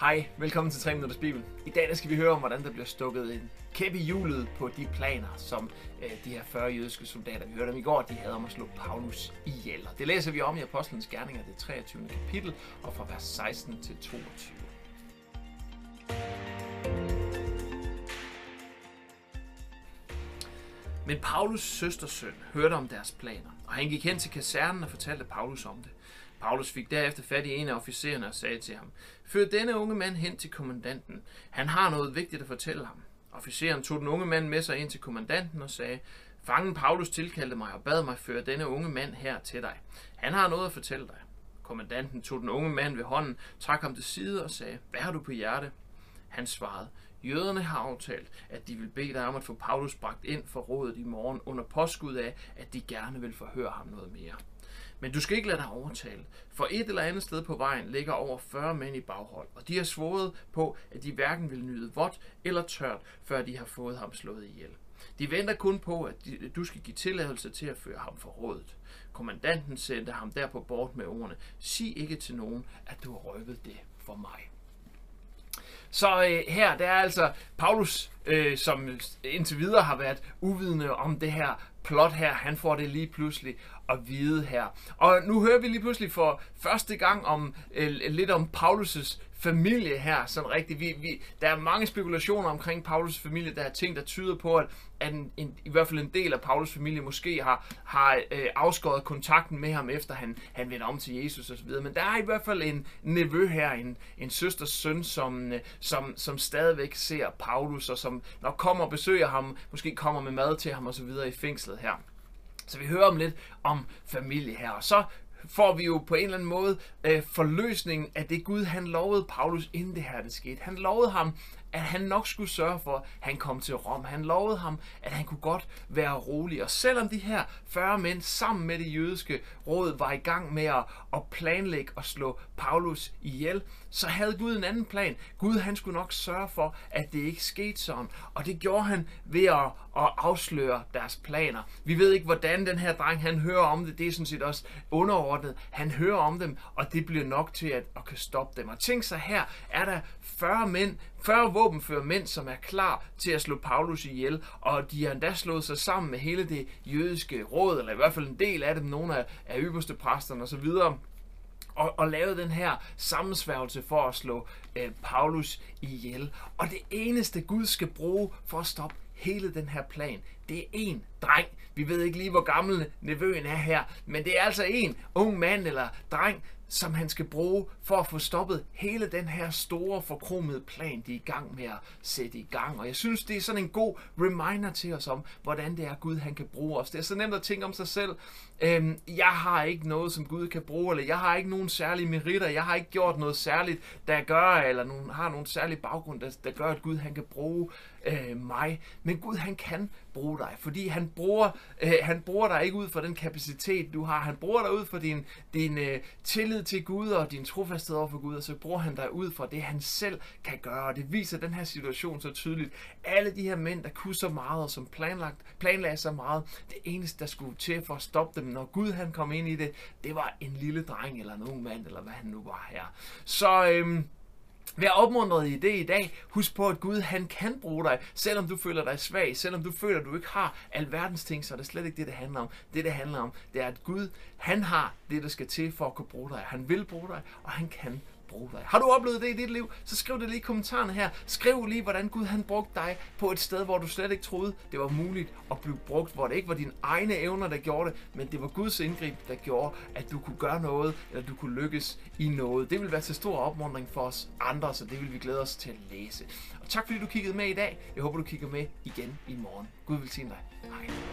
Hej, velkommen til 3 Minutters Bibel. I dag der skal vi høre om, hvordan der bliver stukket en kæp i hjulet på de planer, som øh, de her 40 jødiske soldater, vi hørte om i går, de havde om at slå Paulus ihjel. Og det læser vi om i Apostlenes Gerninger, det 23. kapitel, og fra vers 16 til 22. Men Paulus' søstersøn hørte om deres planer, og han gik hen til kasernen og fortalte Paulus om det. Paulus fik derefter fat i en af officererne og sagde til ham, Før denne unge mand hen til kommandanten. Han har noget vigtigt at fortælle ham. Officeren tog den unge mand med sig ind til kommandanten og sagde, Fangen Paulus tilkaldte mig og bad mig føre denne unge mand her til dig. Han har noget at fortælle dig. Kommandanten tog den unge mand ved hånden, trak ham til side og sagde, Hvad har du på hjerte? Han svarede, Jøderne har aftalt, at de vil bede dig om at få Paulus bragt ind for rådet i morgen under påskud af, at de gerne vil forhøre ham noget mere. Men du skal ikke lade dig overtale, for et eller andet sted på vejen ligger over 40 mænd i baghold, og de har svoret på, at de hverken vil nyde vådt eller tørt, før de har fået ham slået ihjel. De venter kun på, at du skal give tilladelse til at føre ham for rådet. Kommandanten sendte ham derpå bort med ordene, sig ikke til nogen, at du har røvet det for mig. Så øh, her, der er altså Paulus, øh, som indtil videre har været uvidende om det her plot her, han får det lige pludselig at vide her. Og nu hører vi lige pludselig for første gang om øh, lidt om Paulus' familie her, sådan rigtigt. Vi, vi, der er mange spekulationer omkring Paulus' familie. Der er ting, der tyder på, at, at en, en, i hvert fald en del af Paulus' familie måske har, har øh, afskåret kontakten med ham, efter han, han vendte om til Jesus osv. Men der er i hvert fald en nevø her, en, en søsters søn, som, øh, som, som stadigvæk ser Paulus, og som når kommer og besøger ham, måske kommer med mad til ham osv. i fængslet her. Så vi hører om lidt om familie her. Og så får vi jo på en eller anden måde øh, forløsningen af det Gud, han lovede Paulus, inden det her det skete. Han lovede ham, at han nok skulle sørge for, at han kom til Rom. Han lovede ham, at han kunne godt være rolig. Og selvom de her 40 mænd sammen med det jødiske råd var i gang med at, planlægge og slå Paulus ihjel, så havde Gud en anden plan. Gud han skulle nok sørge for, at det ikke skete sådan. Og det gjorde han ved at, at afsløre deres planer. Vi ved ikke, hvordan den her dreng han hører om det. Det er sådan set også underordnet. Han hører om dem, og det bliver nok til at, at kan stoppe dem. Og tænk så her, er der 40 mænd, 40 våbenfører mænd, som er klar til at slå Paulus ihjel, og de har endda slået sig sammen med hele det jødiske råd, eller i hvert fald en del af dem, nogle af, af øverste præsterne osv., og, og lavet den her sammensværgelse for at slå øh, Paulus ihjel. Og det eneste Gud skal bruge for at stoppe hele den her plan, det er en dreng. Vi ved ikke lige, hvor gammel nevøen er her, men det er altså en ung mand eller dreng, som han skal bruge for at få stoppet hele den her store forkromede plan, de er i gang med at sætte i gang. Og jeg synes, det er sådan en god reminder til os om, hvordan det er Gud, han kan bruge os. Det er så nemt at tænke om sig selv. Øhm, jeg har ikke noget, som Gud kan bruge, eller jeg har ikke nogen særlige meritter, jeg har ikke gjort noget særligt, der gør, eller nogen, har nogen særlig baggrund, der, der gør, at Gud han kan bruge øh, mig. Men Gud han kan bruge dig, fordi han bruger, øh, han bruger dig ikke ud for den kapacitet, du har. Han bruger dig ud for din, din øh, tillid til Gud og din trofasthed over for Gud, og så bruger han dig ud for det, han selv kan gøre. Og det viser den her situation så tydeligt. Alle de her mænd, der kunne så meget, og som planlagt, planlagde så meget, det eneste, der skulle til for at stoppe dem, når Gud han kom ind i det, det var en lille dreng eller en ung mand, eller hvad han nu var her. Så øhm, Vær opmuntret i det i dag. Husk på, at Gud han kan bruge dig, selvom du føler dig svag, selvom du føler, at du ikke har alverdens ting, så er det slet ikke det, det handler om. Det, det handler om, det er, at Gud han har det, der skal til for at kunne bruge dig. Han vil bruge dig, og han kan bruge dig. Har du oplevet det i dit liv, så skriv det lige i kommentarerne her. Skriv lige, hvordan Gud han brugte dig på et sted, hvor du slet ikke troede, det var muligt at blive brugt, hvor det ikke var dine egne evner, der gjorde det, men det var Guds indgreb, der gjorde, at du kunne gøre noget, eller du kunne lykkes i noget. Det vil være til stor opmuntring for os andre, så det vil vi glæde os til at læse. Og tak fordi du kiggede med i dag. Jeg håber, du kigger med igen i morgen. Gud vil sige dig. Hej.